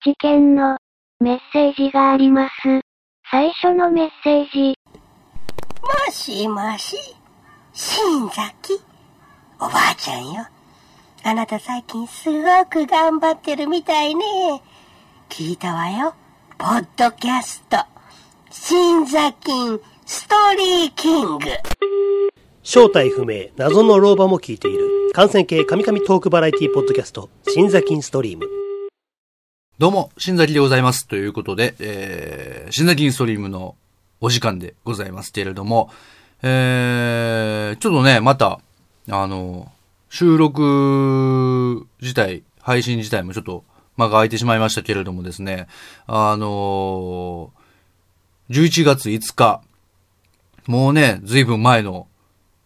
一件のメッセージがあります。最初のメッセージ。もしもし、新崎。おばあちゃんよ。あなた最近すごく頑張ってるみたいね。聞いたわよ。ポッドキャスト。新崎ストーリーキング。正体不明、謎の老婆も聞いている、感染系神々トークバラエティポッドキャスト、新座金ストリーム。どうも、新崎でございます。ということで、えー、新崎インストリームのお時間でございますけれども、えー、ちょっとね、また、あの、収録自体、配信自体もちょっと間が空いてしまいましたけれどもですね、あの11月5日、もうね、ずいぶん前の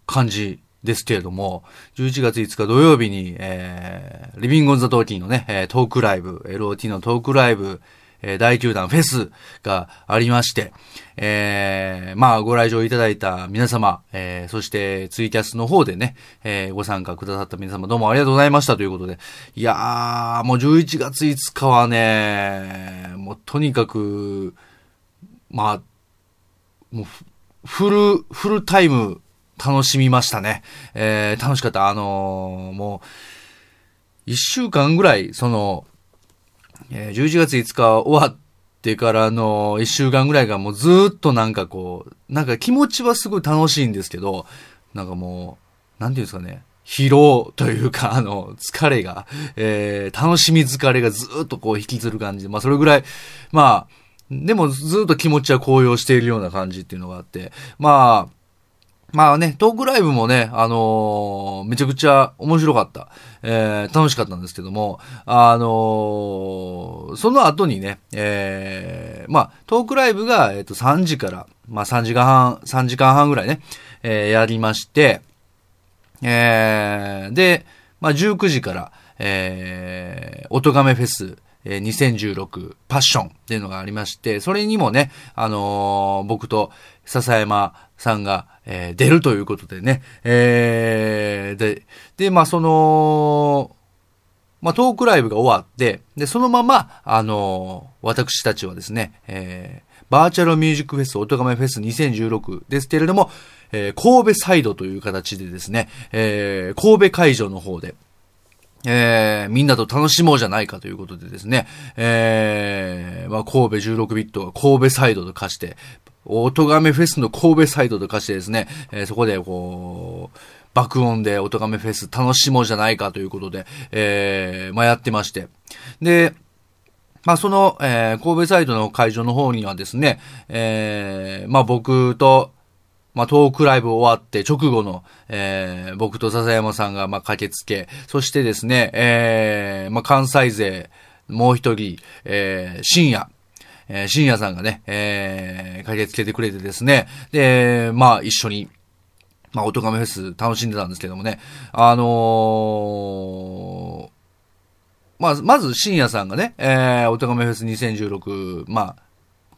感じですけれども、11月5日土曜日に、えー、リビングオンザトーキーのね、えー、トークライブ、LOT のトークライブ、えー、大球団フェスがありまして、えー、まあ、ご来場いただいた皆様、えー、そしてツイキャスの方でね、えー、ご参加くださった皆様どうもありがとうございましたということで、いやー、もう11月5日はね、もうとにかく、まあ、もう、フル、フルタイム楽しみましたね。えー、楽しかった。あのー、もう、一週間ぐらい、その、えー、11月5日終わってからの一週間ぐらいがもうずっとなんかこう、なんか気持ちはすごい楽しいんですけど、なんかもう、なんていうんですかね、疲労というか、あの、疲れが、えー、楽しみ疲れがずっとこう引きずる感じで、まあそれぐらい、まあ、でもずっと気持ちは高揚しているような感じっていうのがあって、まあ、まあね、トークライブもね、あのー、めちゃくちゃ面白かった。えー、楽しかったんですけども、あのー、その後にね、えー、まあ、トークライブが、えっ、と、3時から、まあ、3時間半、3時間半ぐらいね、えー、やりまして、えー、で、まあ、19時から、えー、音亀フェス、え2016パッションっていうのがありまして、それにもね、あのー、僕と笹山さんが、えー、出るということでね、えー、で、で、まあ、その、まあ、トークライブが終わって、で、そのまま、あのー、私たちはですね、えー、バーチャルミュージックフェス、音亀フェス2016ですけれども、えー、神戸サイドという形でですね、えー、神戸会場の方で、えー、みんなと楽しもうじゃないかということでですね、えー、まあ、神戸16ビットが神戸サイドと化して、音亀フェスの神戸サイドと化してですね、えー、そこでこう、爆音で音亀フェス楽しもうじゃないかということで、えー、まあ、やってまして。で、まあ、その、えー、神戸サイドの会場の方にはですね、えー、まあ、僕と、まあ、トークライブ終わって直後の、えー、僕と笹山さんが、まあ、駆けつけ、そしてですね、えー、まあ、関西勢、もう一人、えー、深夜、えー、深夜さんがね、えー、駆けつけてくれてですね、で、まあ、一緒に、まあ、音亀フェス楽しんでたんですけどもね、あのー、まず、まず、深夜さんがね、えー、音亀フェス2016、まあ、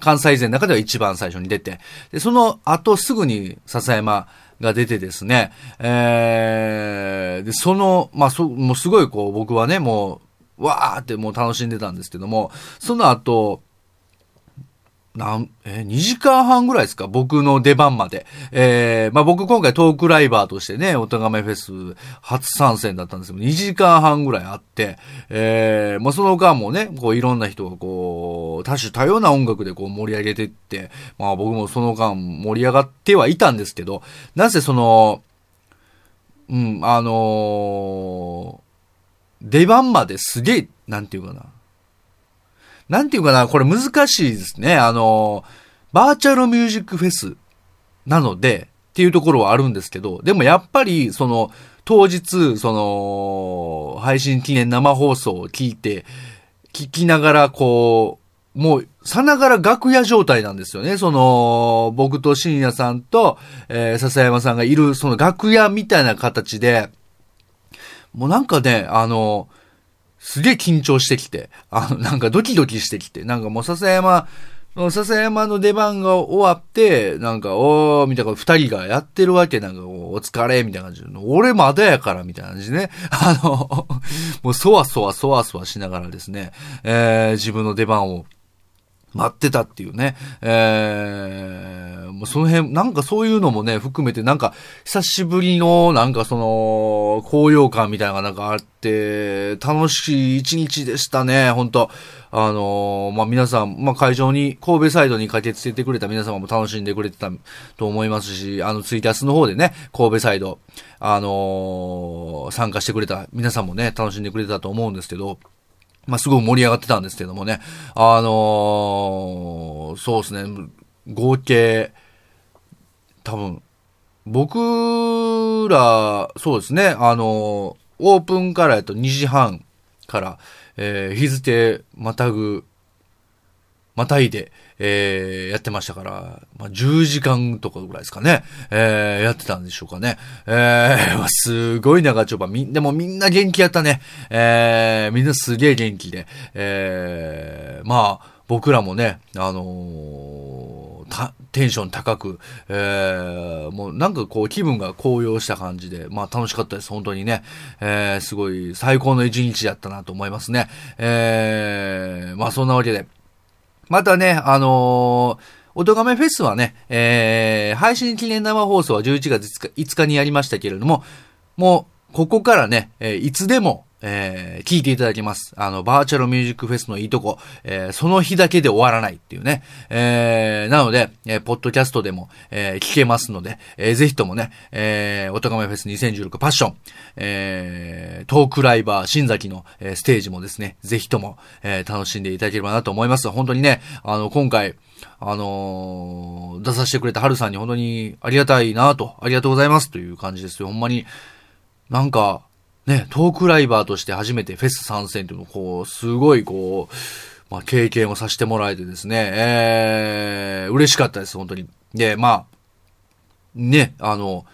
関西勢の中では一番最初に出て、で、その後すぐに笹山が出てですね、えー、で、その、まあ、そ、もうすごいこう、僕はね、もう、わーってもう楽しんでたんですけども、その後、なん、えー、2時間半ぐらいですか？僕の出番まで。えー、まあ、僕今回トークライバーとしてね、おとがめフェス初参戦だったんですけど、2時間半ぐらいあって、えー、まあ、その間もね、こういろんな人がこう、多種多様な音楽でこう盛り上げてって、まあ僕もその間盛り上がってはいたんですけど、なぜその、うん、あのー、出番まですげえ、なんていうかな。なんていうかな、これ難しいですね。あの、バーチャルミュージックフェスなので、っていうところはあるんですけど、でもやっぱり、その、当日、その、配信記念生放送を聞いて、聞きながら、こう、もう、さながら楽屋状態なんですよね。その、僕と深夜さんと、えー、笹山さんがいる、その楽屋みたいな形で、もうなんかね、あの、すげえ緊張してきて、あの、なんかドキドキしてきて、なんかもう笹山笹山の出番が終わって、なんか、おー、みたいな、二人がやってるわけ、なんか、お疲れ、みたいな感じで、俺まだやから、みたいな感じね。あの、もう、そわそわ、そわそわしながらですね、えー、自分の出番を待ってたっていうね。えー、その辺、なんかそういうのもね、含めて、なんか、久しぶりの、なんかその、高揚感みたいなのがなんかあって、楽しい一日でしたね、本当あのーまあ、皆さん、まあ、会場に、神戸サイドに駆けつけてくれた皆様も楽しんでくれてたと思いますし、あの、ツイキャスの方でね、神戸サイド、あのー参加してくれた皆さんもね、楽しんでくれてたと思うんですけど、まあ、すごい盛り上がってたんですけどもね。あのーそうですね。合計、多分、僕ら、そうですね。あのーオープンからやと2時半から、えー日付またぐ、またいで、えーやってましたから、まあ、10時間とかぐらいですかね。えーやってたんでしょうかね。えー、すごい長丁場。み、でもみんな元気やったね。えーみんなすげえ元気で。えーまあ、僕らもね、あのーたテンション高く、えーもうなんかこう気分が高揚した感じで、まあ楽しかったです、本当にね。えーすごい最高の一日だったなと思いますね。えーまあそんなわけで、またね、あのー、おとがめフェスはね、えー、配信記念生放送は11月5日 ,5 日にやりましたけれども、もう、ここからね、えいつでも、えー聞いていただけます。あの、バーチャルミュージックフェスのいいとこ、えーその日だけで終わらないっていうね。えーなので、えーポッドキャストでも、えー聞けますので、えーぜひともね、えー、おとがめフェス2016パッション、えートークライバー新崎の、えーステージもですね、ぜひとも、えー楽しんでいただければなと思います。本当にね、あの、今回、あのー出させてくれた春さんに本当にありがたいなと、ありがとうございますという感じですよ。ほんまに、なんか、ね、トークライバーとして初めてフェス参戦っていうのを、こう、すごいこう、まあ、経験をさせてもらえてですね、えー、嬉しかったです、本当に。で、まあ、ね、あの、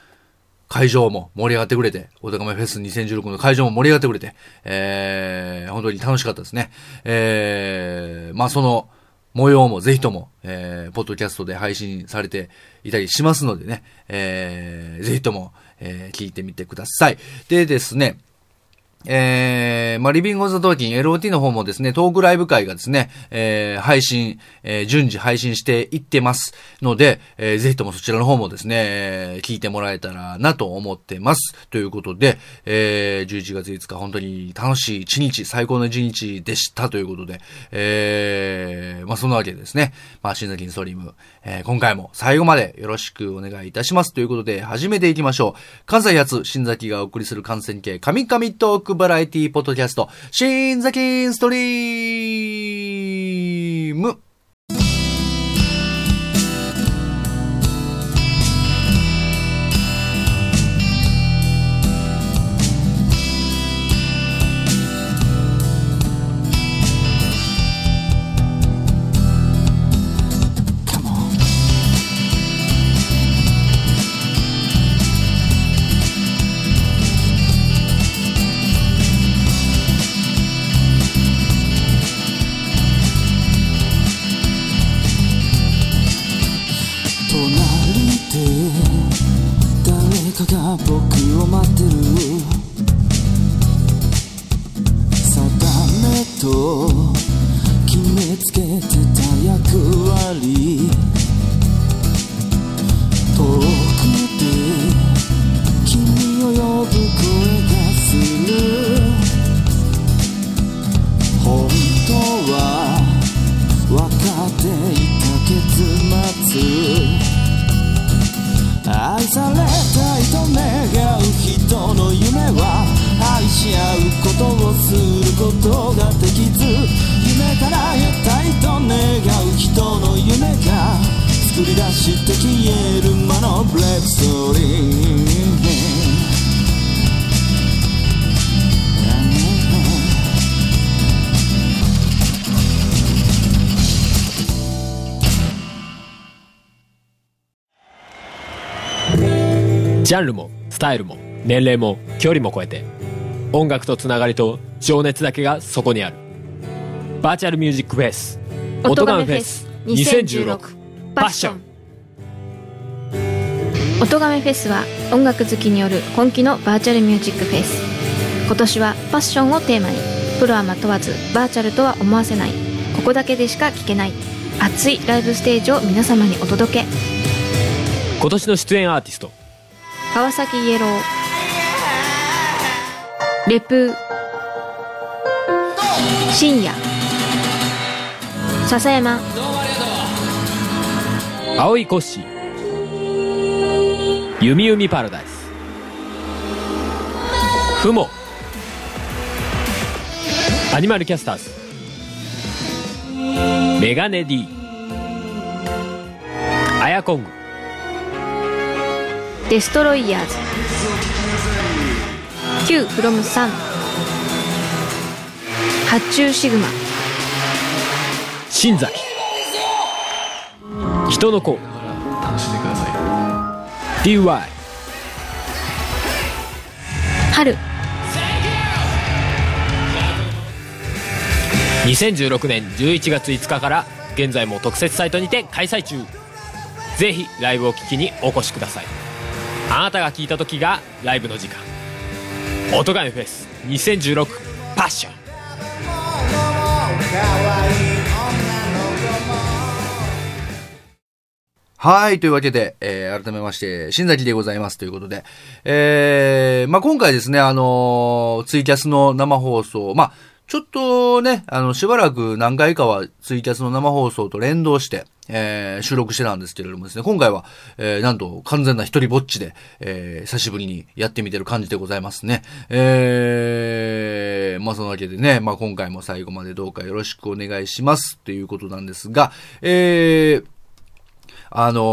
会場も盛り上がってくれて、お高めフェス2016の会場も盛り上がってくれて、えー、本当に楽しかったですね。えー、まあその模様もぜひとも、えー、ポッドキャストで配信されていたりしますのでね、えー、ぜひとも、えー、聞いてみてください。でですね、えー、まあ、リビングオンザトーキン LOT の方もですね、トークライブ会がですね、えー、配信、えー、順次配信していってますので、えー、ぜひともそちらの方もですね、えー聞いてもらえたらなと思ってます。ということで、えー、11月5日本当に楽しい一日、最高の一日でしたということで、えー、まあ、そんなわけでですね、まあ、新崎ストリーム、えー、今回も最後までよろしくお願いいたします。ということで、始めていきましょう。関西発、新崎がお送りする感染系、神々トークバラエティポッドキャスト、新崎ストリーム。タイルも年齢も距離も超えて音楽とつながりと情熱だけがそこにある。バーチャルミュージックフェス音ガンフェス2016パッション音亀フェスは音楽好きによる本気のバーチャルミュージックフェス今年はパッションをテーマにプロはま問わずバーチャルとは思わせない。ここだけでしか聴けない熱いライブステージを皆様にお届け。今年の出演アーティスト川崎イエロー。レプ。ー深夜。笹山。青いコッシー弓弓パラダイス。フモアニマルキャスターズ。メガネ D アヤコング。デストロイヤーズ Q フロム3発注シグマ。新崎。人の子。DY 春。2016年11月5日から現在も特設サイトにて開催中。ぜひライブを聴きにお越しくださいあなたが聞いた時がライブの時間。音ガメフェス。2016パッション。はい。というわけで、えー、改めまして、新崎でございます。ということで、えー、まあ、今回ですね、あのーツイキャスの生放送、まあ、ちょっとね、あの、しばらく何回かはツイキャスの生放送と連動して、えー、収録してたんですけれどもですね、今回は、えー、なんと完全な一人ぼっちで、えー、久しぶりにやってみてる感じでございますね。えー、まあ、そのわけでね、まあ、今回も最後までどうかよろしくお願いしますっていうことなんですが、えー、あのー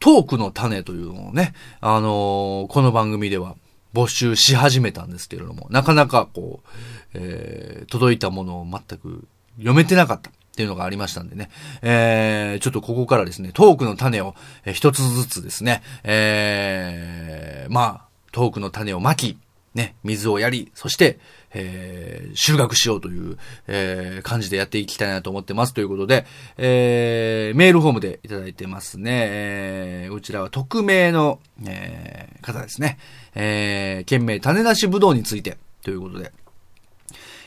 トークの種というのをね、あのーこの番組では募集し始めたんですけれども、なかなかこう、えー届いたものを全く読めてなかったっていうのがありましたんでね、えーちょっとここからですね、トークの種を一つずつですね、えーまあ、トークの種をまき、ね、水をやり、そして、えー、収穫しようという、えー、感じでやっていきたいなと思ってますということで、えー、メールフォームでいただいてますね。えー、こちらは匿名の、えー、方ですね。えー、件名、種なしぶどうについてということで、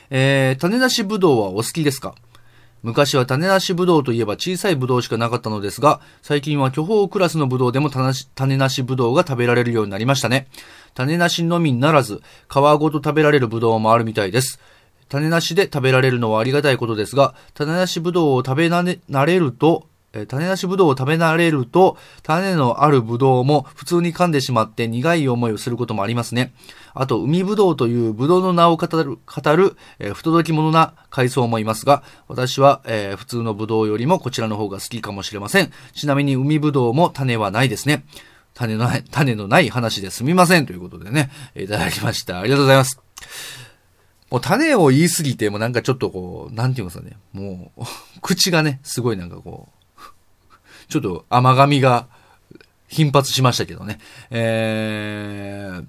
えー、種なしぶどうはお好きですか？昔は種なしぶどうといえば小さいぶどうしかなかったのですが、最近は巨峰クラスのぶどうでも種なし種なしぶどうが食べられるようになりましたね。種なしのみならず、皮ごと食べられるぶどうもあるみたいです。種なしで食べられるのはありがたいことですが、種なしぶどうを食べなね、慣れると、種なしぶどうを食べ慣れると、種のあるぶどうも普通に噛んでしまって苦い思いをすることもありますね。あと、海ぶどうというぶどうの名を語る、語る、えー不届き者な海藻もいますが、私は、えー普通のぶどうよりもこちらの方が好きかもしれません。ちなみに海ぶどうも種はないですね。種のない、種のない話ですみません。ということでね、いただきました。ありがとうございます。もう種を言いすぎて、もうなんかちょっとこう、なんて言いうんですかね、もう、口がね、すごいなんかこう、ちょっと甘噛みが頻発しましたけどね。えー、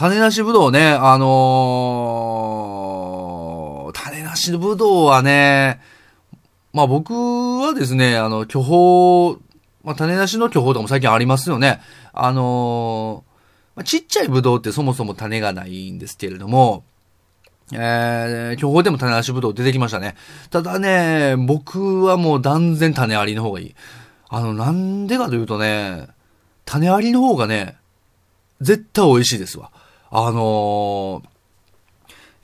種なしぶどうね、あのー種なしぶどうはね、まあ僕はですね、あの、巨峰、まあ種なしの巨峰とかも最近ありますよね。あのーまあちっちゃいぶどうってそもそも種がないんですけれども、えー、巨峰でも種なしぶどう出てきましたね。ただね、僕はもう断然種ありの方がいい。あの、なんでかというとね、種ありの方がね、絶対美味しいですわ。あのー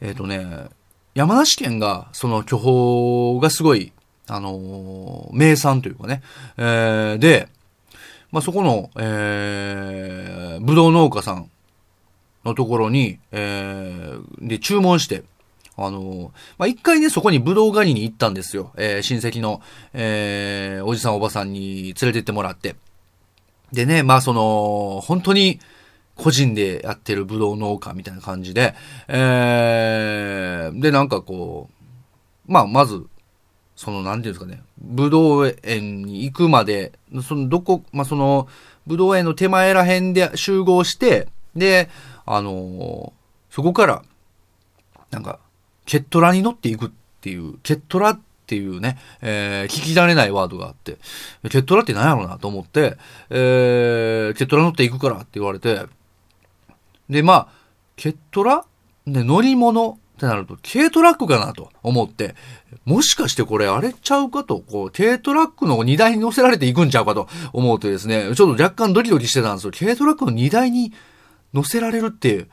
えっ、とね、山梨県が、その巨峰がすごい、あのー名産というかね、えーで、まあ、そこの、えー、ぶどう農家さんのところに、えー、で、注文して、あの、まあ、一回ね、そこにブドウ狩りに行ったんですよ。えー親戚の、えーおじさんおばさんに連れてってもらって。でね、まあ、その、本当に、個人でやってるブドウ農家みたいな感じで、えー、で、なんかこう、まあ、まず、その、なんていうんですかね、ブドウ園に行くまで、その、どこ、まあ、その、ブドウ園の手前ら辺で集合して、で、あのーそこから、なんか、ケットラに乗っていくっていう、ケットラっていうね、えー、聞き慣れないワードがあって、ケットラって何やろうなと思って、えー、ケットラ乗って行くからって言われて、で、まあ、ケットラ？ね、乗り物？ってなると、軽トラックかなと思って、もしかしてこれあれちゃうかと、こう、軽トラックの荷台に乗せられていくんちゃうかと思うとですね、ちょっと若干ドキドキしてたんですよ。軽トラックの荷台に乗せられるって、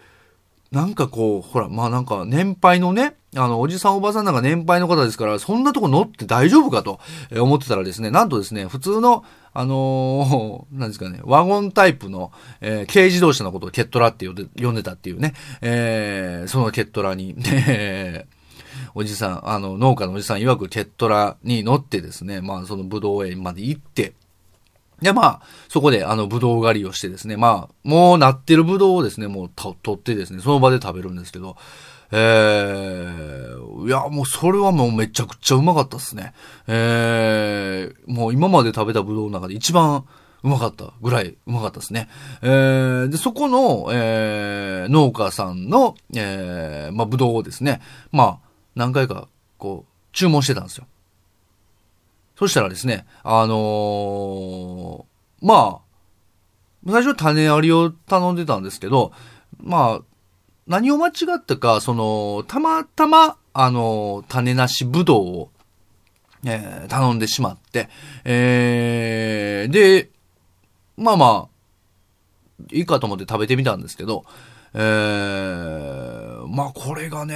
なんかこう、ほら、まあなんか年配のね、あの、おじさんおばさんなんか年配の方ですから、そんなとこ乗って大丈夫かと思ってたらですね、なんとですね、普通の、あのー なんですかね、ワゴンタイプの、えー軽自動車のことをケットラって呼んでたっていうね、えーそのケットラに、え。おじさん、あの、農家のおじさん曰くケットラに乗ってですね、まあそのブドウ園まで行って、で、まあ、そこで、あの、ブドウ狩りをしてですね、まあ、もうなってるブドウをですね、もうと取ってですね、その場で食べるんですけど、えー、いや、もうそれはもうめちゃくちゃうまかったですね。えー、もう今まで食べたブドウの中で一番うまかったぐらいうまかったですね。えー、で、そこの、えー、農家さんの、えー、まあ、ブドウをですね、まあ、何回か、こう、注文してたんですよ。そしたらですね、あのーまあ、最初種ありを頼んでたんですけど、まあ、何を間違ったか、その、たまたま、あの、種なしぶどうを、えー頼んでしまって、えーで、まあまあ、いいかと思って食べてみたんですけど、えーまあこれがね、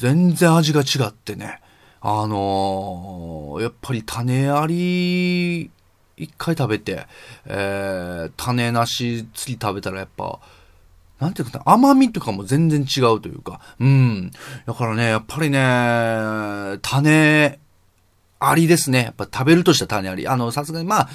全然味が違ってね、あのーやっぱり種あり、一回食べて、えー種なし次食べたらやっぱ、なんていうか、甘みとかも全然違うというか、うん。だからね、やっぱりね、種ありですね。やっぱ食べるとしたら種あり。あの、さすがにまあ、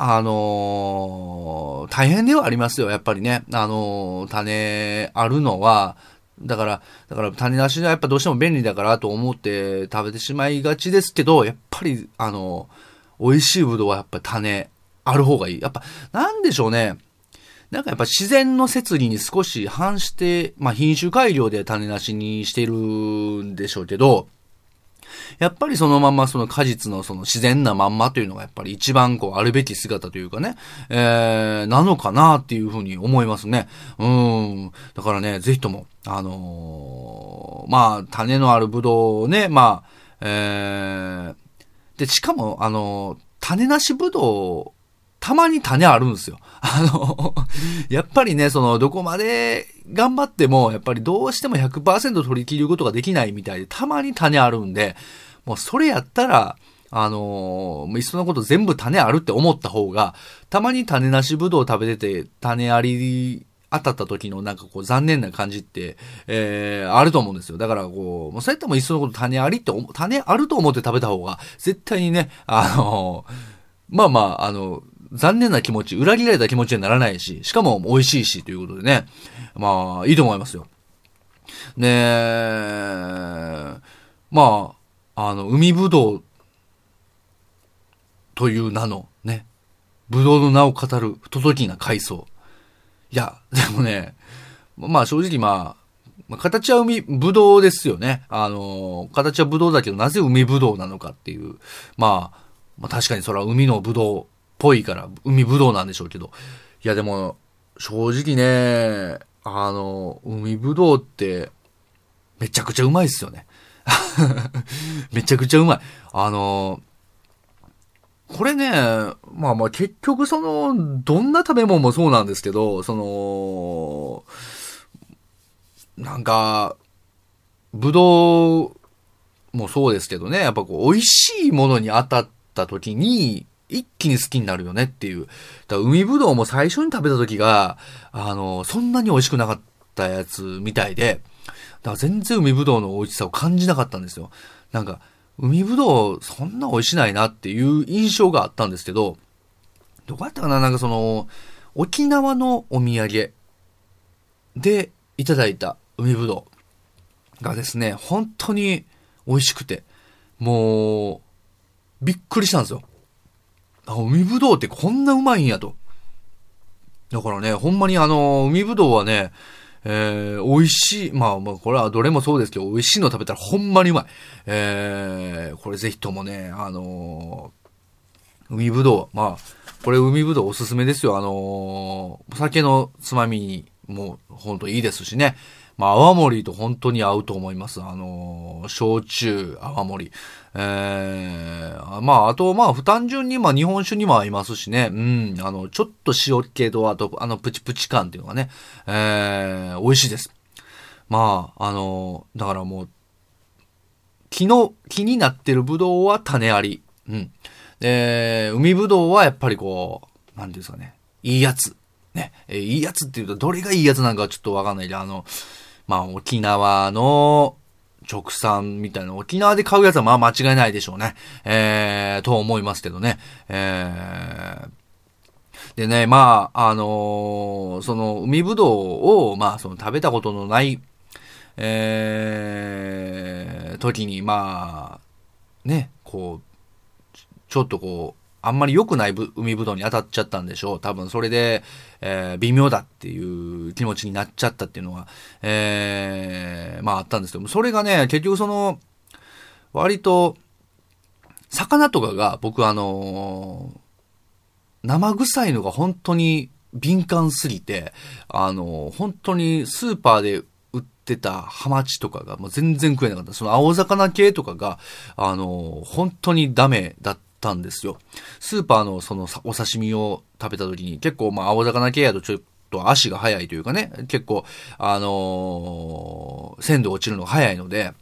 あのー大変ではありますよ、やっぱりね。あのー種あるのは、だから、だから種なしがやっぱどうしても便利だからと思って食べてしまいがちですけど、やっぱり、あの美味しいぶどうはやっぱ種ある方がいい。やっぱ、なんでしょうね。なんかやっぱ自然の摂理に少し反して、まあ品種改良で種なしにしてるんでしょうけど、やっぱりそのままその果実のその自然なまんまというのがやっぱり一番こうあるべき姿というかね、えー、なのかなっていうふうに思いますね。うん。だからね、ぜひとも、あのーまあ、種のあるぶどうをね、まあ、えー、で、しかも、あのー種なしぶどう、たまに種あるんですよ。あの、やっぱりね、その、どこまで頑張っても、やっぱりどうしても100%取り切ることができないみたいで、たまに種あるんで、もうそれやったら、あのーいっそのこと全部種あるって思った方が、たまに種なしぶどう食べてて、種あり当たった時のなんかこう残念な感じって、えー、あると思うんですよ。だからこう、もうそうやってもいっそのこと種ありって、種あると思って食べた方が、絶対にね、あのまあまあ、あの、残念な気持ち、裏切られた気持ちにならないし、しかも美味しいし、ということでね。まあ、いいと思いますよ。ねえ、まあ、あの、海ぶどうという名のね、ぶどうの名を語る不届きな海藻。いや、でもね、まあ正直まあ、まあ、形は海、ぶどうですよね。あの、形はぶどうだけど、なぜ海ぶどうなのかっていう。まあ、まあ確かにそれは海のぶどうぽいから、海ぶどうなんでしょうけど。いやでも、正直ね、あの、海ぶどうって、めちゃくちゃうまいっすよね。めちゃくちゃうまい。あの、これね、まあまあ結局その、どんな食べ物もそうなんですけど、その、なんか、ぶどうもそうですけどね、やっぱこう、美味しいものに当たった時に、一気に好きになるよねっていう。だから海ぶどうも最初に食べた時が、あの、そんなに美味しくなかったやつみたいで、だから全然海ぶどうの美味しさを感じなかったんですよ。なんか、海ぶどうそんな美味しないなっていう印象があったんですけど、どこやったかな？なんかその、沖縄のお土産でいただいた海ぶどうがですね、本当に美味しくて、もう、びっくりしたんですよ。あ、海ぶどうってこんなうまいんやと。だからね、ほんまにあの、海ぶどうはね、えー、美味しい。まあまあ、これはどれもそうですけど、美味しいの食べたらほんまにうまい。えー、これぜひともね、あのー海ぶどう。まあ、これ海ぶどうおすすめですよ。あのーお酒のつまみにもほんといいですしね。まあ、泡盛と本当に合うと思います。あのー焼酎、泡盛。えー、まあ、あと、まあ、不単純に、まあ、日本酒にも合いますしね。うん、あの、ちょっと塩気と、あと、あの、プチプチ感っていうのがね、えー、美味しいです。まあ、あのーだからもう、木の、木になってるブドウは種あり。うん。で、海ぶどうはやっぱりこう、なんですかね、いいやつ。ね、えーいいやつっていうと、どれがいいやつなんかちょっとわかんないで、あの、まあ、沖縄の直産みたいな、沖縄で買うやつはまあ間違いないでしょうね。えー、と思いますけどね。えー、でね、まあ、あのーその、海ぶどうを、まあ、その、食べたことのない、えー、時に、まあ、ね、こう、ちちょっとこう、あんまり良くないぶ海ぶどうに当たっちゃったんでしょう。多分それで、えー微妙だっていう気持ちになっちゃったっていうのは、えーまああったんですけども、それがね、結局その、割と、魚とかが僕あのー生臭いのが本当に敏感すぎて、あの、本当にスーパーで売ってたハマチとかがもう全然食えなかった。その青魚系とかが、あの、本当にダメだったたんですよ。スーパーのそのお刺身を食べた時に結構まあ青魚系やとちょっと足が速いというかね、結構、あのー鮮度落ちるのが早いので、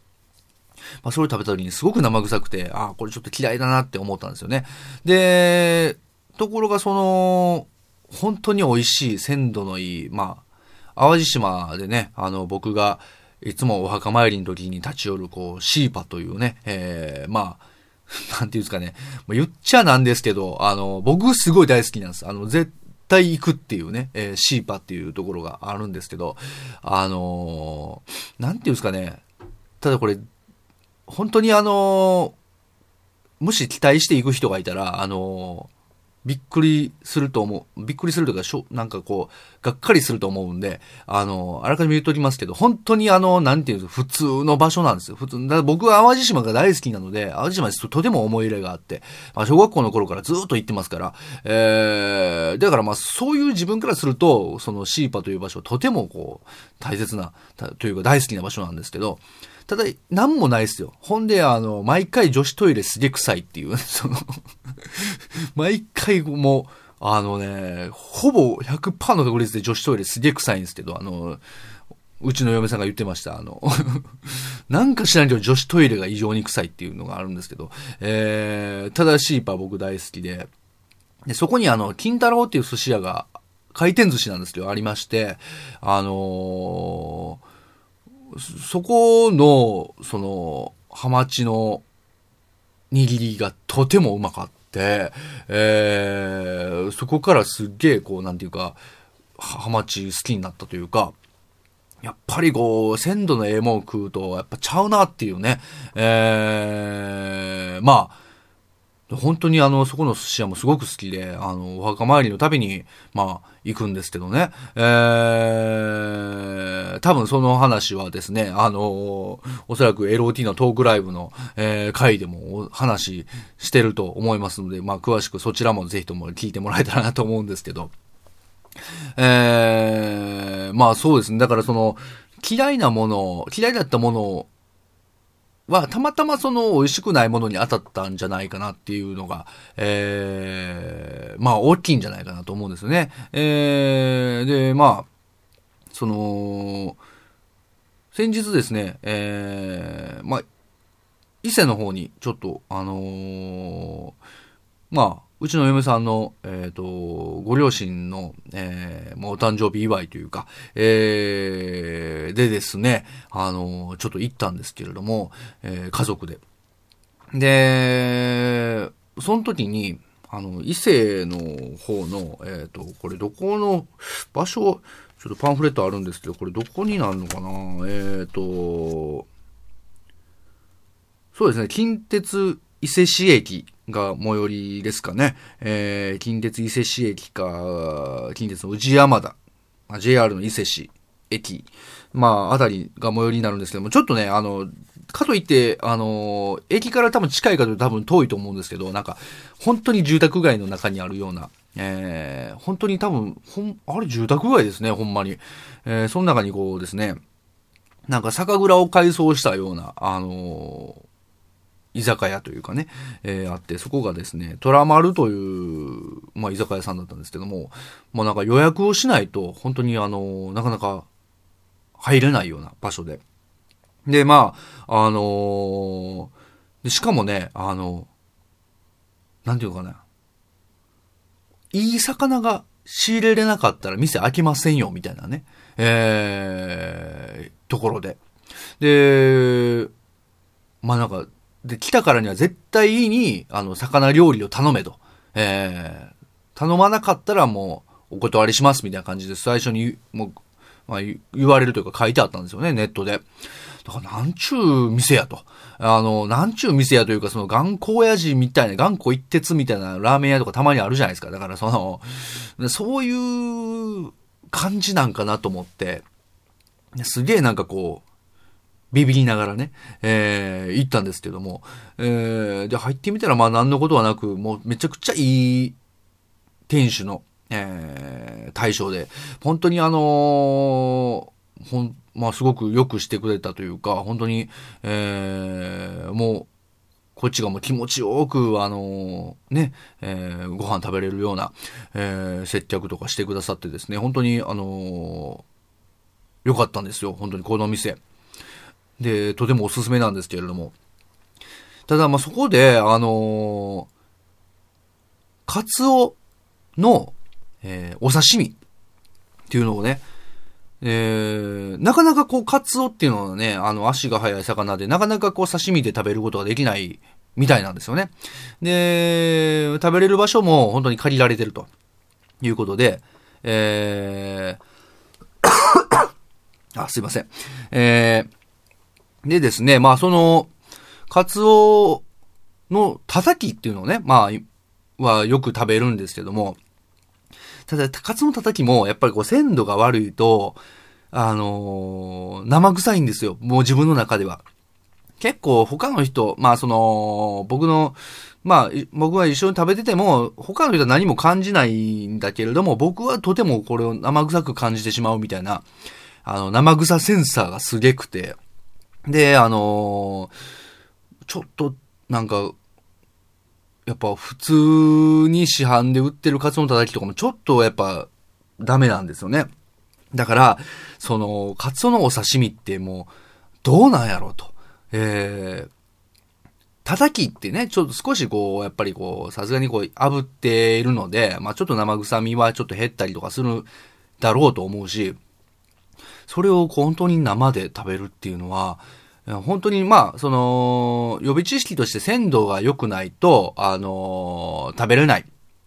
まあ、それを食べた時にすごく生臭くて、ああ、これちょっと嫌いだなって思ったんですよね。で、ところがその、本当に美味しい、鮮度のいい、まあ、淡路島でね、あの、僕が、いつもお墓参りの時に立ち寄る、こう、シーパというね、えー、まあ、なんていうんですかね、まあ言っちゃなんですけど、あの、僕すごい大好きなんです。あの、絶対行くっていうね、えーシーパっていうところがあるんですけど、あのーなんていうんですかね、ただこれ、本当にあのーもし期待していく人がいたら、あのーびっくりすると思う。びっくりするというか、しょなんかこう、がっかりすると思うんで、あのあらかじめ言っときますけど、本当にあの、なんていうんですか、普通の場所なんですよ。普通、だ僕は淡路島が大好きなので、淡路島にととても思い入れがあって、まあ、小学校の頃からずっと行ってますから、えー、だからまあ、そういう自分からすると、そのシーパという場所はとてもこう、大切な、というか大好きな場所なんですけど、ただ、なんもないですよ。ほんで、あの、毎回女子トイレすげえ臭いっていう、その、毎回もう、あのね、ほぼ100%の確率で女子トイレすげえ臭いんですけど、あの、うちの嫁さんが言ってました。あの、なんか知らんけど女子トイレが異常に臭いっていうのがあるんですけど、えー、ただシーパー僕大好きで、で、そこにあの、金太郎っていう寿司屋が、回転寿司なんですけど、ありまして、あのーそこの、その、ハマチの握りがとてもうまかって、えー、そこからすっげえ、こう、なんていうか、ハマチ好きになったというか、やっぱりこう、鮮度のええもん食うと、やっぱちゃうなっていうね。えー、まあ、本当にあの、そこの寿司屋もすごく好きで、あの、お墓参りのたびに、まあ、行くんですけどね。えー、多分その話はですね、あの、おそらく LOT のトークライブの、えー、回でもお話してると思いますので、まあ、詳しくそちらもぜひとも聞いてもらえたらなと思うんですけど。えー、まあそうですね。だからその、嫌いなもの、嫌いだったものをは、たまたまその美味しくないものに当たったんじゃないかなっていうのが、えー、まあ大きいんじゃないかなと思うんですよね。えー、で、まあ、その、先日ですね、えー、まあ、伊勢の方にちょっと、あのーまあ、うちの嫁さんの、えっ、と、ご両親の、えーまあ、お誕生日祝いというか、えーでですね、あのちょっと行ったんですけれども、えー家族で。で、その時に、あの、伊勢の方の、えっ、と、これどこの場所、ちょっとパンフレットあるんですけど、これどこになるのかな？えっ、と、そうですね、近鉄伊勢市駅が最寄りですかね。えー、近鉄伊勢市駅か、近鉄の宇治山田、JR の伊勢市駅、まあ、あたりが最寄りになるんですけども、ちょっとね、あの、かといって、あの、駅から多分近いかといと多分遠いと思うんですけど、なんか、本当に住宅街の中にあるような、えー、本当に多分、ほん、あれ住宅街ですね、ほんまに。えー、その中にこうですね、なんか酒蔵を改装したような、あの居酒屋というかね、えーあって、そこがですね、トラマルという、まあ、居酒屋さんだったんですけども、もうなんか予約をしないと、本当にあのなかなか入れないような場所で。で、まあ、あのーしかもね、あのなんていうかな。いい魚が仕入れれなかったら店開けませんよ、みたいなね。えー、ところで。で、まあなんか、で、来たからには絶対に、あの、魚料理を頼めと。えー、頼まなかったらもう、お断りしますみたいな感じで最初に、もう、まあ、言われるというか書いてあったんですよね、ネットで。だから、なんちゅう店やと。あの、なんちゅう店やというか、その、頑固親父みたいな、頑固一徹みたいなラーメン屋とかたまにあるじゃないですか。だから、その、そういう感じなんかなと思って、すげえなんかこう、ビビりながらね、えー、行ったんですけども、えー、で、入ってみたら、まあ、何のことはなく、もうめちゃくちゃいい店主の、えー、対象で、本当にあのーほん、まあ、すごくよくしてくれたというか、本当に、えー、もう、こっちがもう気持ちよく、あのーね、えーご飯食べれるような、えー接客とかしてくださってですね、本当に、あのーよかったんですよ、本当にこの店。で、とてもおすすめなんですけれども。ただ、まあ、そこで、あのーカツオの、えーお刺身っていうのをね、えーなかなかこう、カツオっていうのはね、あの、足が速い魚で、なかなかこう、刺身で食べることができないみたいなんですよね。で、食べれる場所も本当に借りられてるということで、えー あ、すいません。えーでですね、まあその、カツオのたたきっていうのをね、まあ、はよく食べるんですけども、ただ、カツオのたたきも、やっぱりこう、鮮度が悪いと、あのー生臭いんですよ。もう自分の中では。結構他の人、まあその、僕の、まあ、僕は一緒に食べてても、他の人は何も感じないんだけれども、僕はとてもこれを生臭く感じてしまうみたいな、あの、生臭センサーがすげくて、で、あのーちょっと、なんか、やっぱ普通に市販で売ってるカツオのたたきとかもちょっとやっぱダメなんですよね。だから、その、カツオのお刺身ってもう、どうなんやろうと。えー、たたきってね、ちょっと少しこう、やっぱりこう、さすがにこう、炙っているので、まあちょっと生臭みはちょっと減ったりとかするだろうと思うし、それを本当に生で食べるっていうのは、本当にまあ、その、予備知識として鮮度が良くないと、あのー食べれない、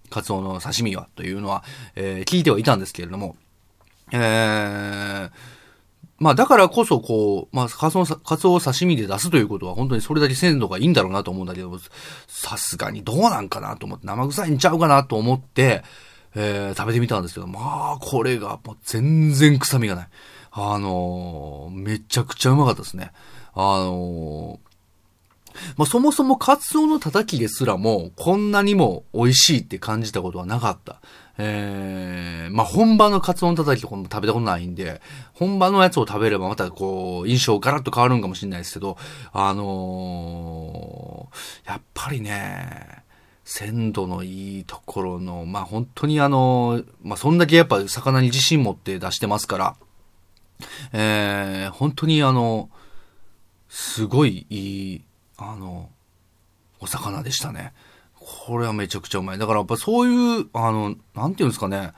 カツオの刺身は、というのは、えー聞いてはいたんですけれども、えー、まあだからこそこう、まあカツオカツオを刺身で出すということは本当にそれだけ鮮度がいいんだろうなと思うんだけど、さすがにどうなんかなと思って、生臭いんちゃうかなと思って、えー食べてみたんですけど、まあこれがもう全然臭みがない。あのーめちゃくちゃうまかったですね。あのーまあ、そもそもカツオのたたきですらも、こんなにも美味しいって感じたことはなかった。えー、まあ、本場のカツオのたたきとかも食べたことないんで、本場のやつを食べればまたこう、印象ガラッと変わるんかもしれないですけど、あのーやっぱりね、鮮度のいいところの、まあ、本当にあの、まあ、そんだけやっぱ魚に自信持って出してますから、えー、本当にあの、すごいいい、あの、お魚でしたね。これはめちゃくちゃうまい。だからやっぱそういう、あの、なんていうんですかね。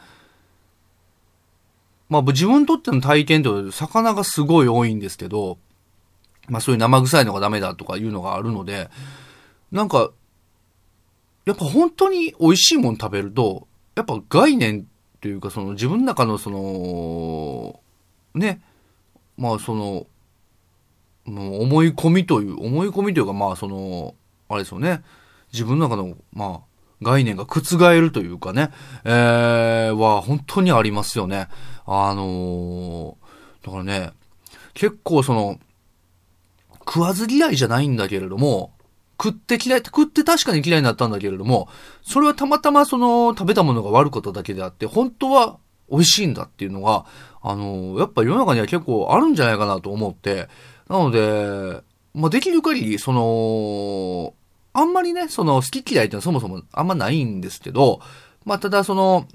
まあ自分にとっての体験って魚がすごい多いんですけど、まあそういう生臭いのがダメだとかいうのがあるので、なんか、やっぱ本当に美味しいもの食べると、やっぱ概念というかその自分の中のその、ね、まあその、思い込みという、思い込みというか、まあ、その、あれですよね。自分の中の、まあ、概念が覆るというかね、えー、は本当にありますよね。あのーだからね、結構その、食わず嫌いじゃないんだけれども、食って嫌い、食って確かに嫌いになったんだけれども、それはたまたまその食べたものが悪かっただけであって、本当は美味しいんだっていうのが、あの、やっぱ世の中には結構あるんじゃないかなと思って、なので、まあ、できる限り、その、あんまりね、その好き嫌いってのはそもそもあんまないんですけど、まあ、ただその、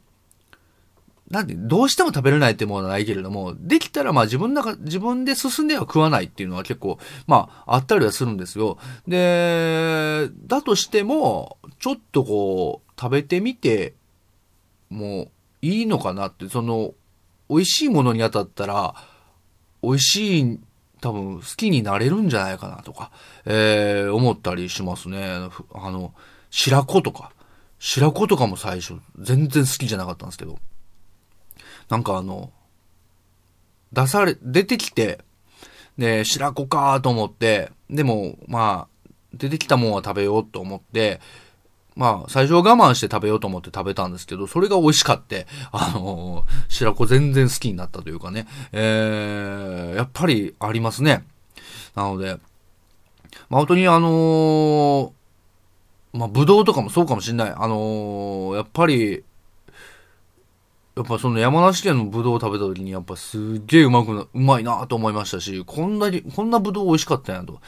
なんで、どうしても食べれないってものはないけれども、できたらま自分の中、自分で進んでは食わないっていうのは結構、まあ、あったりはするんですよ。で、だとしても、ちょっとこう、食べてみて、もう、いいのかなって、その、美味しいものに当たったら、美味しい、多分、好きになれるんじゃないかなとか、えー、思ったりしますね。あの、白子とか。白子とかも最初、全然好きじゃなかったんですけど。なんかあの、出され、出てきて、で、白子かと思って、でも、まあ、出てきたもんは食べようと思って、まあ、最初は我慢して食べようと思って食べたんですけど、それが美味しかって、あの白子全然好きになったというかね、えー、やっぱりありますね。なので、まあ本当にあのーまあ、ぶどうとかもそうかもしれない。あのーやっぱり、やっぱその山梨県のぶどうを食べた時にやっぱすっげえうまくな、うまいなと思いましたし、こんなに、こんなぶどう美味しかったんやと。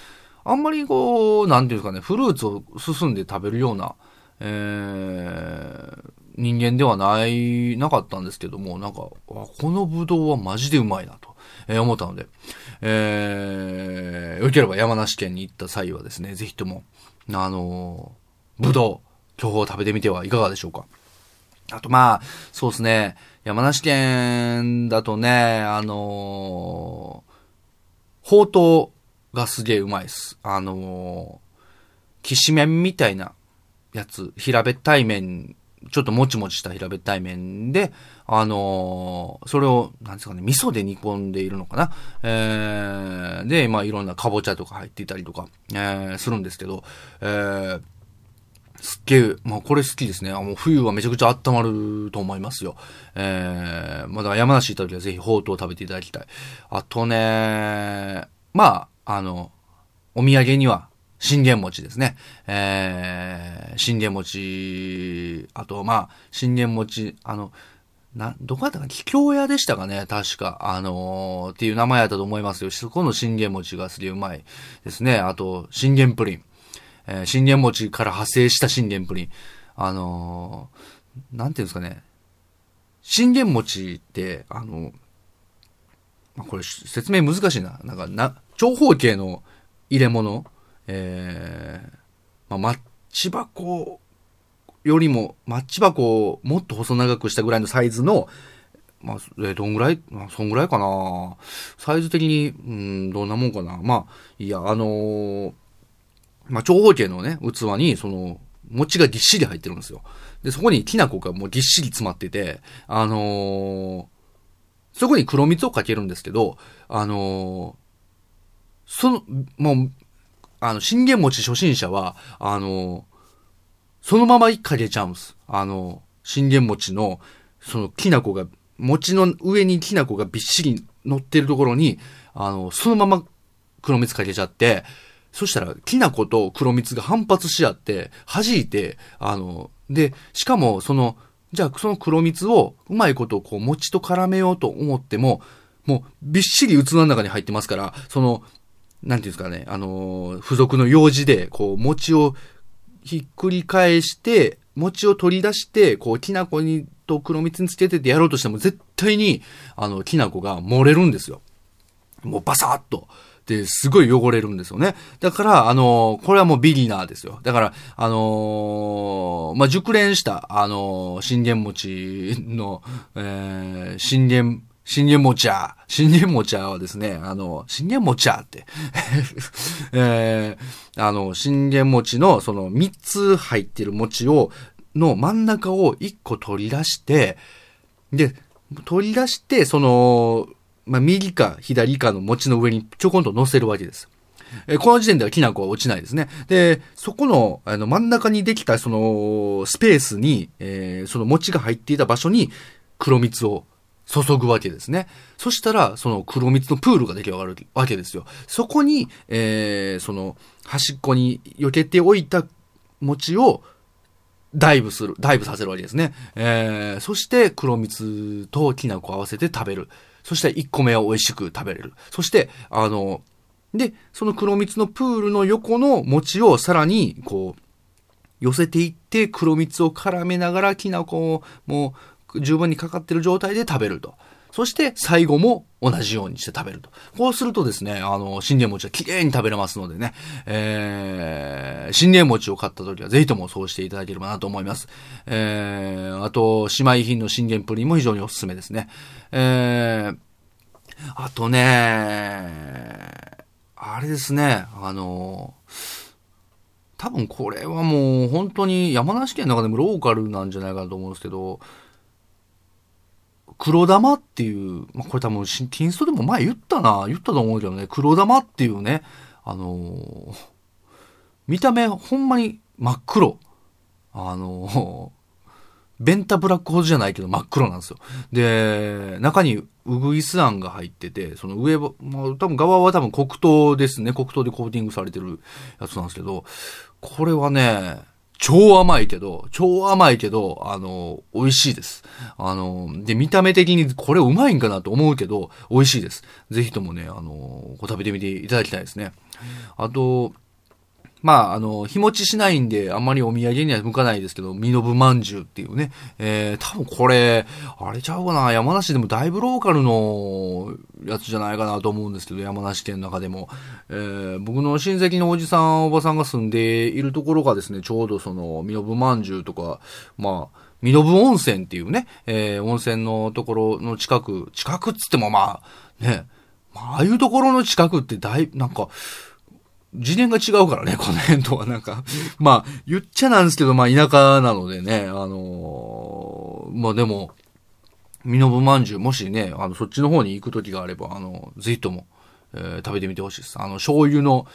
あんまりこう、なんていうんですかね、フルーツを進んで食べるような、えー、人間ではない、なかったんですけども、なんか、このぶどうはマジでうまいなと、えー思ったので、えー、よければ山梨県に行った際はですね、ぜひとも、あのーぶどう、巨峰を食べてみてはいかがでしょうか。あとまあ、そうですね、山梨県だとね、あのーほうとうがすげえうまいです。あのーきしめんみたいなやつ、平べったい麺、ちょっともちもちした平べったい麺で、あのーそれを、なんですかね、味噌で煮込んでいるのかな？えー、で、まあいろんなかぼちゃとか入っていたりとか、えー、するんですけど、えー、すっげえ、まあこれ好きですね。あもう冬はめちゃくちゃ温まると思いますよ。えー、まあだ山梨行った時はぜひほうとうを食べていただきたい。あとね、まあ、あの、お土産には、信玄餅ですね。えー、信玄餅、あと、まあ、信玄餅、あの、な、どこだったかな？桔梗屋でしたかね？確か。あのーっていう名前だったと思いますよ。そこの信玄餅がすげえうまいですね。あと、信玄プリン。えー信玄餅から派生した信玄プリン。あのーなんていうんですかね？信玄餅って、あの、まあこれ説明難しいな。なんか、な、長方形の入れ物。えー、まあ、マッチ箱よりも、マッチ箱をもっと細長くしたぐらいのサイズの、まあ、えーどんぐらい、まあ、そんぐらいかな。サイズ的に、うん、どんなもんかな。まあ、いや、あのーまあ、長方形のね、器に、その、餅がぎっしり入ってるんですよ。で、そこにきな粉がもうぎっしり詰まってて、あのーそこに黒蜜をかけるんですけど、あのーその、もう、あの、信玄餅初心者は、あの、そのままかけちゃうんです。あの、信玄餅の、その、きな粉が、餅の上にきな粉がびっしり乗ってるところに、あの、そのまま黒蜜かけちゃって、そしたら、きな粉と黒蜜が反発し合って、弾いて、あの、で、しかも、その、じゃあ、その黒蜜を、うまいことを、こう、餅と絡めようと思っても、もう、びっしり器の中に入ってますから、その、なんていうんですかね、あの付属の用紙で、こう、餅をひっくり返して、餅を取り出して、こう、きな粉に、と黒蜜につけててやろうとしても、絶対に、あの、きな粉が漏れるんですよ。もうバサーッと。で、すごい汚れるんですよね。だから、あのーこれはもうビギナーですよ。だから、あのーまあ、熟練した、あのー信玄餅の、えー、信玄、信玄餅屋。信玄餅屋はですね、あの、信玄餅屋って、えー、あの、信玄餅の、その、3つ入ってる餅を、の真ん中を1個取り出して、で、取り出して、その、まあ、右か左かの餅の上にちょこんと乗せるわけです。えこの時点ではきな粉は落ちないですね。で、そこの、あの、真ん中にできた、その、スペースに、えーその餅が入っていた場所に、黒蜜を注ぐわけですね。そしたら、その黒蜜のプールが出来上がるわけですよ。そこに、えー、その端っこに避けておいた餅をダイブする、ダイブさせるわけですね。えー、そして黒蜜ときな粉を合わせて食べる。そして1個目を美味しく食べれる。そして、あの、で、その黒蜜のプールの横の餅をさらに、こう、寄せていって黒蜜を絡めながらきな粉をもう十分にかかってる状態で食べると。そして最後も同じようにして食べると。こうするとですね、あの、信玄餅は綺麗に食べれますのでね、えー、信玄餅を買った時はぜひともそうしていただければなと思います。えー、あと、姉妹品の信玄プリンも非常におすすめですね。えー、あとね、あれですね、あの、多分これはもう本当に山梨県の中でもローカルなんじゃないかなと思うんですけど、黒玉っていう、まあ、これ多分、ティンストでも前言ったな、言ったと思うけどね、黒玉っていうね、あのー、見た目ほんまに真っ黒。あのー、ベンタブラックホールじゃないけど真っ黒なんですよ。で、中にウグイスあんが入ってて、その上、まあ、多分側は多分黒糖ですね。黒糖でコーティングされてるやつなんですけど、これはね、超甘いけど、超甘いけど、あの、美味しいです。あの、で、見た目的にこれうまいんかなと思うけど、美味しいです。ぜひともね、あの、ご食べてみていただきたいですね。あと、まあ、あの、日持ちしないんで、あんまりお土産には向かないですけど、ミノブまんじゅうっていうね。えー、多分これ、あれちゃうかな、山梨でもだいぶローカルのやつじゃないかなと思うんですけど、山梨県の中でも。えー、僕の親戚のおじさん、おばさんが住んでいるところがですね、ちょうどその、ミノブまんじゅうとか、まあ、ミノブ温泉っていうね、えー、温泉のところの近く、近くっつってもまあ、ね、まあ、ああいうところの近くってだい、なんか、次元が違うからね、この辺とはなんか、まあ、言っちゃなんですけど、まあ、田舎なのでね、あのー、まあでも、ミノブまんじゅう、もしね、あの、そっちの方に行く時があれば、あの、ぜひとも、えー、食べてみてほしいです。あの、醤油の、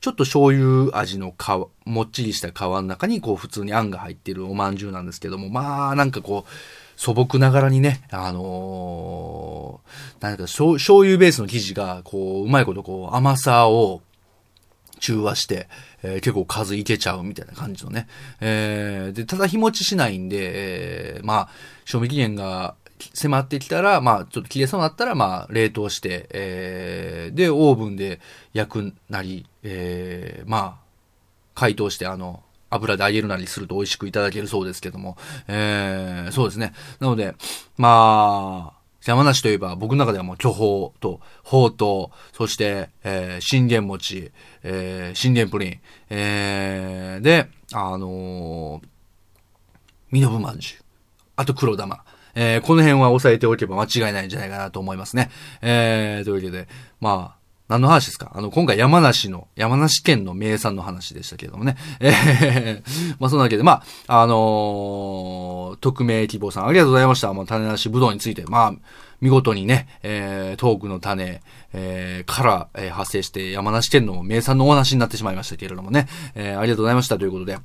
ちょっと醤油味の皮、もっちりした皮の中に、こう、普通にあんが入ってるおまんじゅうなんですけども、まあ、なんかこう、素朴ながらにね、あのー、なんか醤油ベースの生地が、こう、うまいことこう、甘さを、中和して、えー、結構数いけちゃうみたいな感じのね。えー、で、ただ日持ちしないんで、えー、まあ、賞味期限が迫ってきたら、まあ、ちょっと切れそうになったら、まあ、冷凍して、えー、で、オーブンで焼くなり、えー、まあ、解凍して、あの、油で揚げるなりすると美味しくいただけるそうですけども、えー、そうですね。なので、まあ、山梨といえば僕の中ではもう巨峰と、宝刀、そして、えー、信玄餅、えー、信玄プリン、えー、で、あのー、ミノブまんじゅう、あと黒玉。えー、この辺は押さえておけば間違いないんじゃないかなと思いますね。えー、というわけで、まあ、何の話ですか？あの、今回山梨の、山梨県の名産の話でしたけれどもね。えー、まあそんなわけで、まあ、あのー、匿名希望さんありがとうございました。まあ、種なしぶどうについて、まあ、見事にね、えー、トークの種、えー、から、えー、発生して山梨県の名産のお話になってしまいましたけれどもね。えー、ありがとうございましたということで。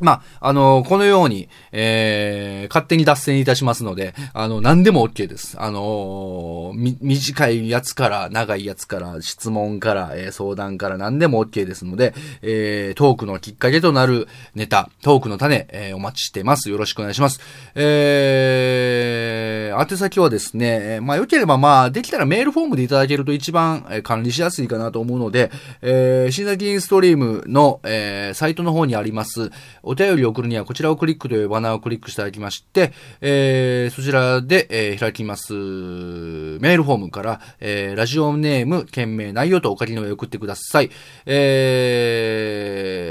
まあ、あの、このように、えー、勝手に脱線いたしますので、あの、何でも OK です。あのみ、短いやつから、長いやつから、質問から、えー、相談から何でも OK ですので、えー、トークのきっかけとなるネタ、トークの種、えー、お待ちしてます。よろしくお願いします。えー、宛先はですね、まあ、良ければまあ、できたらメールフォームでいただけると一番、えー、管理しやすいかなと思うので、えー、新崎インストリームの、えー、サイトの方にあります、お便りを送るにはこちらをクリックというバナーをクリックしていただきまして、えー、そちらで、えー、開きます、メールフォームから、えー、ラジオネーム、件名、内容とお書きの上送ってください。え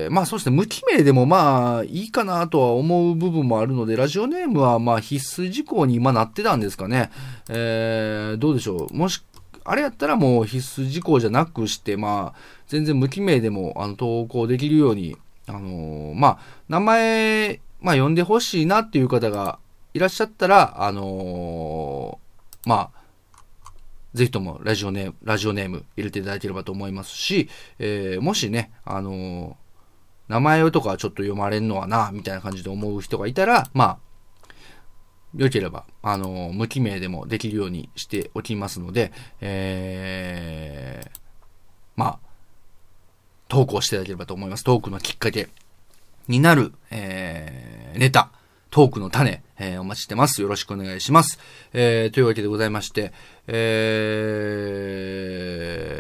ー、まあそうですね、無記名でもまあいいかなとは思う部分もあるので、ラジオネームはまあ必須事項に今なってたんですかね。えー、どうでしょう。もし、あれやったらもう必須事項じゃなくして、まあ、全然無記名でも、あの、投稿できるように、あのー、まあ、名前、まあ、呼んでほしいなっていう方がいらっしゃったら、あのー、まあ、ぜひともラジオネーム、ラジオネーム入れていただければと思いますし、えー、もしね、あのー、名前とかちょっと読まれんのはな、みたいな感じで思う人がいたら、まあ、良ければ、あの、無記名でもできるようにしておきますので、えー、まあ、投稿していただければと思います。トークのきっかけになる、えー、ネタ、トークの種、えー、お待ちしてます。よろしくお願いします。えー、というわけでございまして、え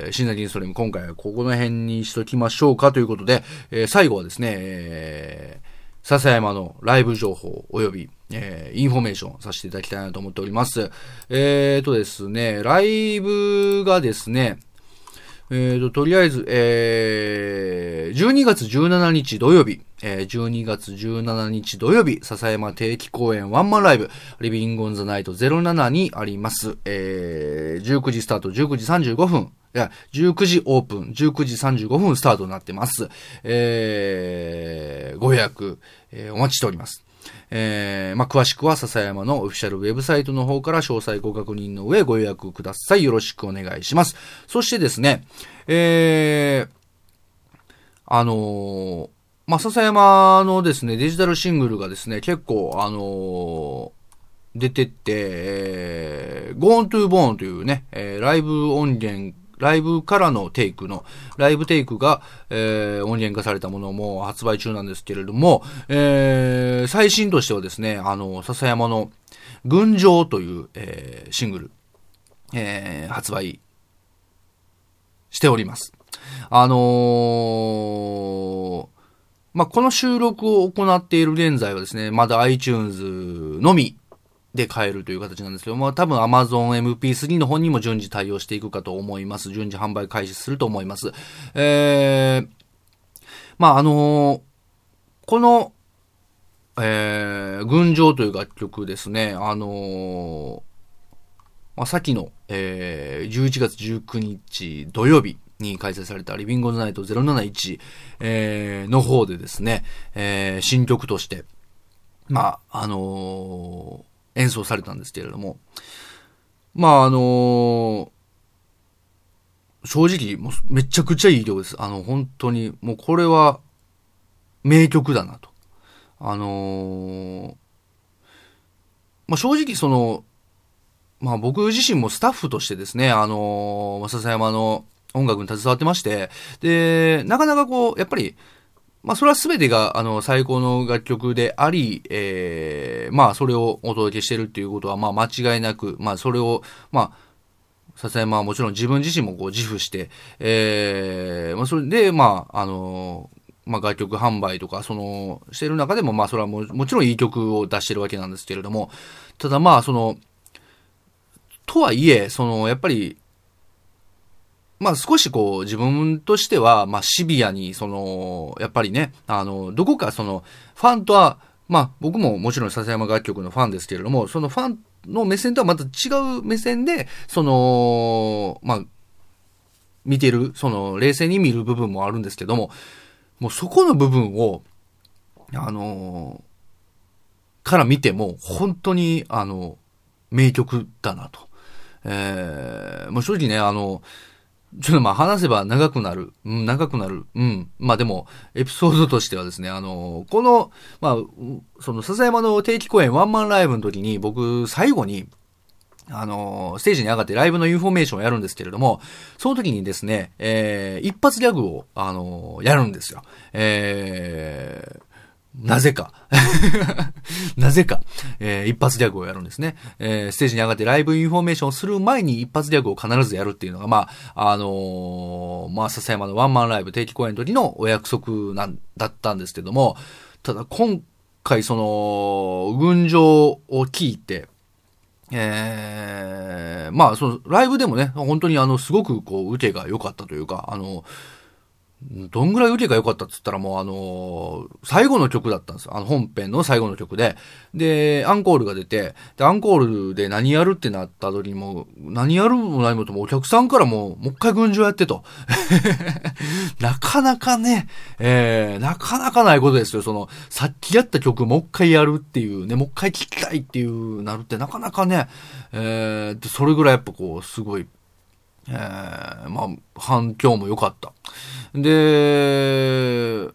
ー、シンナリンストリーム、今回はここの辺にしときましょうかということで、えー、最後はですね、えー、笹山のライブ情報及び、えー、インフォメーションさせていただきたいなと思っております。えーとですね、ライブがですね、えーと、とりあえず、えー、12月17日土曜日、えー、12月17日土曜日、笹山定期公演ワンマンライブ、 Living on the Night 07にあります。えー、19時スタート、19時35分、いや、19時オープン、19時35分スタートになってます。えー、ご予約、えー、お待ちしております。えー、まあ、詳しくは笹山のオフィシャルウェブサイトの方から詳細ご確認の上ご予約ください。よろしくお願いします。そしてですね、えー、あのー、まあ、笹山のですね、デジタルシングルがですね、結構、あのー、出てって、えー、Gone to Bone というね、えー、ライブ音源ライブからのテイクの、ライブテイクが、えー、音源化されたものも発売中なんですけれども、えー、最新としてはですね、あの、笹山の、群青という、えー、シングル、えー、発売しております。あのー、まあ、この収録を行っている現在はですね、まだ iTunes のみで買えるという形なんですけども、多分 Amazon MP3 の方にも順次対応していくかと思います。順次販売開始すると思います。えー、まあ、あのー、この、えー、群青という楽曲ですね、あの、まあ、さっきの、えー、11月19日土曜日に開催されたリビングオンナイト071、えー、の方でですね、えー、新曲として、まあ、あの演奏されたんですけれども、まああのー、正直、もうめちゃくちゃいい曲です。あの、本当に、もうこれは名曲だなと。あのー、まあ正直その、まあ僕自身もスタッフとしてですね、あのー、笹山の音楽に携わってまして、で、なかなかこう、やっぱり、まあ、それは全てが、あの、最高の楽曲であり、ええー、まあ、それをお届けしてるっていうことは、まあ、間違いなく、まあ、それを、まあ、笹山はもちろん自分自身もこう自負して、ええー、まあ、それで、まあ、あの、まあ、楽曲販売とか、その、してる中でも、まあ、それはももちろんいい曲を出してるわけなんですけれども、ただまあ、その、とはいえ、その、やっぱり、まあ少しこう自分としては、まあシビアに、その、やっぱりね、あの、どこかその、ファンとは、まあ僕ももちろん笹山楽曲のファンですけれども、そのファンの目線とはまた違う目線で、その、まあ、見てる、その、冷静に見る部分もあるんですけども、もうそこの部分を、あのから見ても、本当に、あの、名曲だなと。えー、もう正直ね、あの、ちょっとまあ話せば長くなる。うん、長くなる。うん。まあでも、エピソードとしてはですね、あの、この、まあ、その笹山の定期公演ワンマンライブの時に僕、最後に、あの、ステージに上がってライブのインフォメーションをやるんですけれども、その時にですね、えー、一発ギャグを、あの、やるんですよ。えー、なぜか。なぜか、えー、一発ギャグをやるんですね。えー、ステージに上がってライブインフォメーションをする前に一発ギャグを必ずやるっていうのが、まあ、あのー、まあ、笹山のワンマンライブ定期公演の時のお約束なん、だったんですけども、ただ今回その、群青を聞いて、えー、まあ、その、ライブでもね、本当にあの、すごくこう、受けが良かったというか、あの、どんぐらい受けが良かったっつったらもうあの、最後の曲だったんですよ。あの本編の最後の曲で。で、アンコールが出て、で、アンコールで何やるってなった時にも何やるも何もともお客さんからもうもう一回群青やってと。なかなかね、えー、なかなかないことですよ。その、さっきやった曲もう一回やるっていうね、もう一回聴きたいっていうなるってなかなかね、えー、それぐらいやっぱこう、すごい、えー、まあ、反響も良かった。で、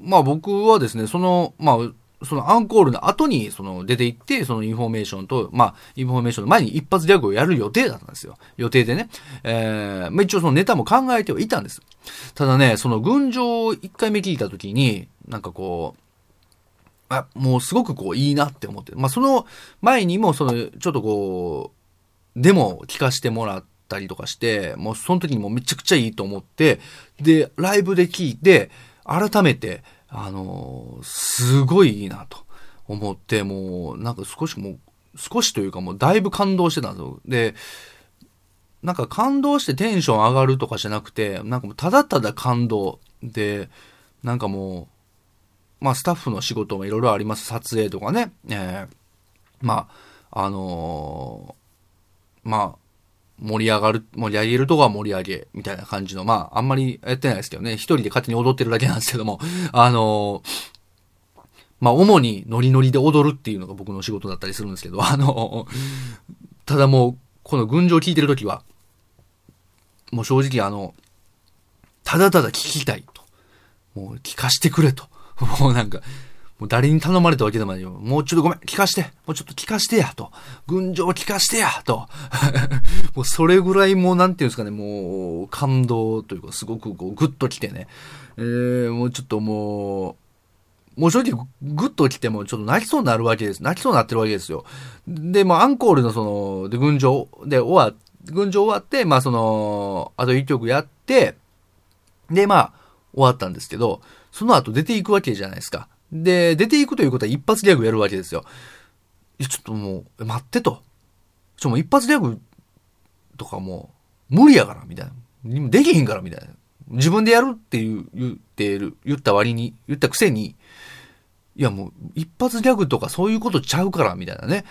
まあ僕はですね、その、まあ、そのアンコールの後に、その出て行って、そのインフォメーションと、まあ、インフォメーションの前に一発ギャグをやる予定だったんですよ。予定でね。えー、まあ一応そのネタも考えてはいたんです。ただね、その群青を一回目聞いたときに、なんかこう、あ、もうすごくこういいなって思って。まあその前にも、その、ちょっとこう、デモを聞かせてもらったりとかして、もうその時にもうめちゃくちゃいいと思って、で、ライブで聞いて、改めて、あのーすごいいいなと思って、もう、なんか少しもう、少しというかもうだいぶ感動してたんですよ。で、なんか感動してテンション上がるとかじゃなくて、なんかもうただただ感動で、なんかもう、まあスタッフの仕事もいろいろあります。撮影とかね。えーまあ、あのーまあ、盛り上がる、盛り上げるとこは盛り上げ、みたいな感じの、まあ、あんまりやってないですけどね、一人で勝手に踊ってるだけなんですけども、あのまあ、主にノリノリで踊るっていうのが僕の仕事だったりするんですけど、あのただもう、この群青聞いてるときは、もう正直あの、ただただ聞きたいと。もう聞かしてくれと。もうなんか、もう誰に頼まれたわけでもないよ。もうちょっとごめん、聞かして。もうちょっと聞かしてや、と。群青聞かしてや、と。もうそれぐらいもうなんていうんですかね、もう感動というか、すごくこう、グッと来てね。えー、もうちょっともう、もう正直、グッと来てもちょっと泣きそうになるわけです。泣きそうになってるわけですよ。で、もうアンコールのその、で、群青で終わっ、群青終わって、まあその、あと一曲やって、で、まあ、終わったんですけど、その後出ていくわけじゃないですか。で、出ていくということは一発ギャグやるわけですよ。ちょっともう、待ってと。ちょ、もう一発ギャグとかもう、無理やから、みたいな。できひんから、みたいな。自分でやるって、言ってる、言った割に、言ったくせに、いやもう、一発ギャグとかそういうことちゃうから、みたいなね。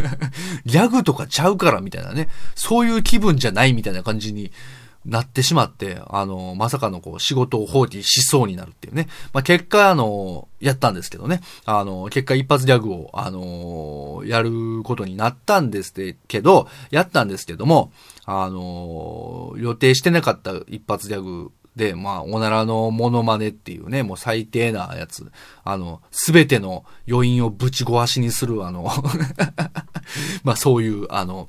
ギャグとかちゃうから、みたいなね。そういう気分じゃないみたいな感じになってしまって、あの、まさかのこう、仕事を放棄しそうになるっていうね。まあ、結果、あの、やったんですけどね。あの、結果一発ギャグを、あの、やることになったんですけど、やったんですけども、あの、予定してなかった一発ギャグで、まあ、おならのモノマネっていうね、もう最低なやつ。あの、すべての余韻をぶち壊しにする、あの、まあそういう、あの、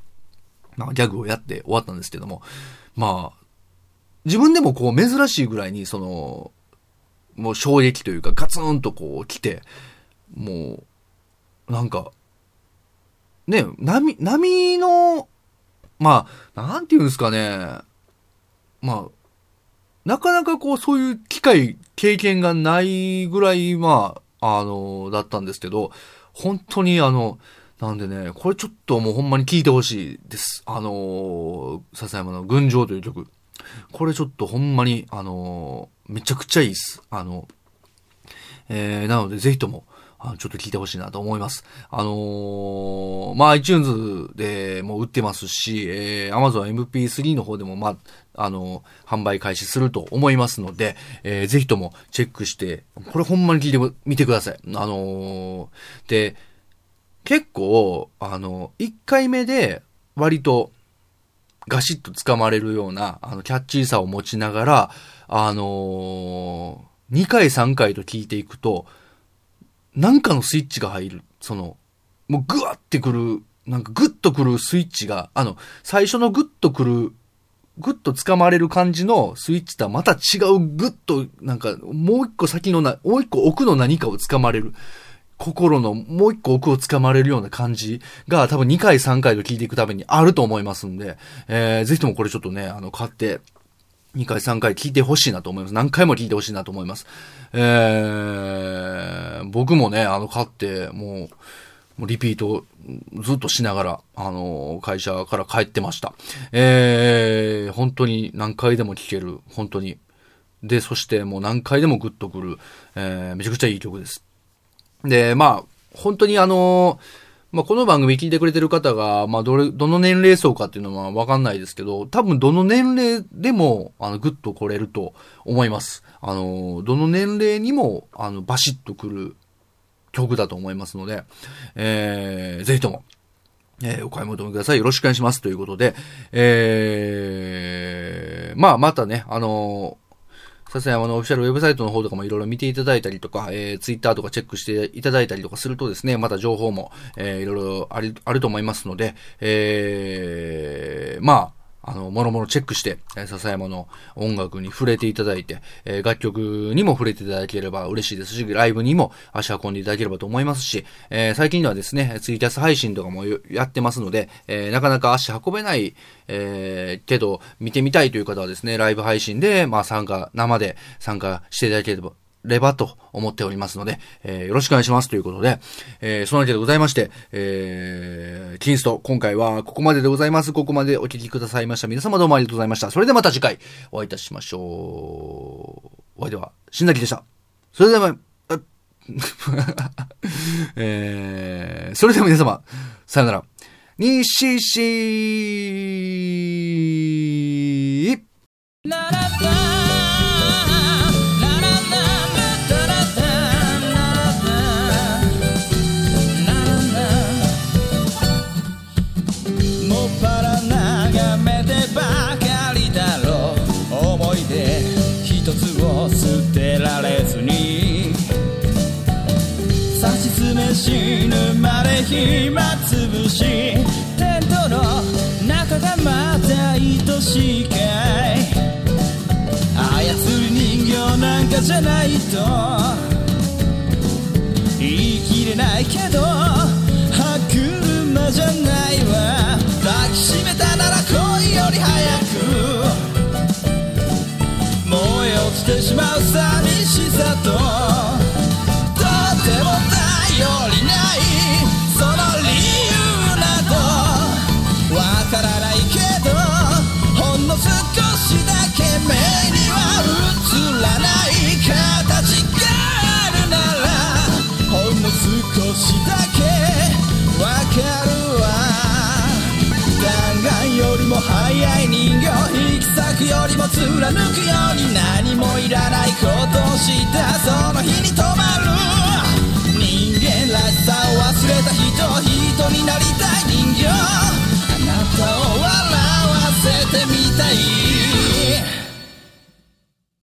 まあギャグをやって終わったんですけども、まあ、自分でもこう珍しいぐらいに、その、もう衝撃というかガツンとこう来て、もう、なんか、ね、波、波の、まあ、なんていうんですかね、まあ、なかなかこう、そういう機会、経験がないぐらい、まあ、あの、だったんですけど、本当にあの、なんでね、これちょっともうほんまに聞いてほしいです。あの、笹山の群青という曲。これちょっとほんまに、あの、めちゃくちゃいいです。あの、えー、なのでぜひとも、あちょっと聞いてほしいなと思います。あのーまあ、iTunes でも売ってますし、えー、Amazon MP3 の方でも、まあ、あの販売開始すると思いますので、えー、ぜひともチェックして、これほんまに聞いてみてください。あのーで、結構、あの、1回目で割とガシッと掴まれるような、あの、キャッチーさを持ちながら、あのー、2回3回と聞いていくと、なんかのスイッチが入る。その、もうグワってくる、なんかグッとくるスイッチが、あの、最初のグッとくる、グッと掴まれる感じのスイッチとはまた違うグッと、なんか、もう一個先のな、もう一個奥の何かを掴まれる。心のもう一個奥を掴まれるような感じが多分2回3回と聞いていくためにあると思いますんで、えー、ぜひともこれちょっとね、あの、買って、2回3回聞いてほしいなと思います。何回も聞いてほしいなと思います。えー、僕もね、あの、買って、もう、もうリピートずっとしながら、あの、会社から帰ってました。えー、本当に何回でも聴ける、本当に。で、そしてもう何回でもグッとくる、えー、めちゃくちゃいい曲です。で、まあ、本当にあのまあ、この番組聞いてくれてる方が、まあ、どれ、どの年齢層かっていうのはわかんないですけど、多分どの年齢でも、あの、ぐっと来れると思います。あの、どの年齢にも、あの、バシッと来る曲だと思いますので、えー、ぜひとも、えー、お買い求めください。よろしくお願いします。ということで、えー、まあ、またね、あの笹山のオフィシャルウェブサイトの方とかもいろいろ見ていただいたりとか、えー、ツイッターとかチェックしていただいたりとかするとですね、また情報も、えー、いろいろある、あると思いますので、えー、まあ、あの、もろもろチェックして、えー、笹山の音楽に触れていただいて、えー、楽曲にも触れていただければ嬉しいですし、ライブにも足運んでいただければと思いますし、えー、最近ではですね、ツイキャス配信とかもやってますので、えー、なかなか足運べない、えー、けど、見てみたいという方はですね、ライブ配信で、まあ参加、生で参加していただければればと思っておりますので、えー、よろしくお願いしますということで、えー、そのわけでございまして、えー、キンスト、今回はここまででございます。ここまでお聞きくださいました。皆様どうもありがとうございました。それではまた次回お会いいたしましょう。お相手は、新崎でした。それでは、えー、それでは皆様、さよなら。西しもっ死ぬまで暇つぶし。テントの中がまた愛しいかい。操る人形なんかじゃないと。言い切れないけど歯車じゃないわ。抱きしめたなら恋より早く。燃え落ちてしまう寂しさと。よりも貫くように何もいらないことをしたその日に止まる人間らしさを忘れた人人になりたい人形あなたを笑わせてみたい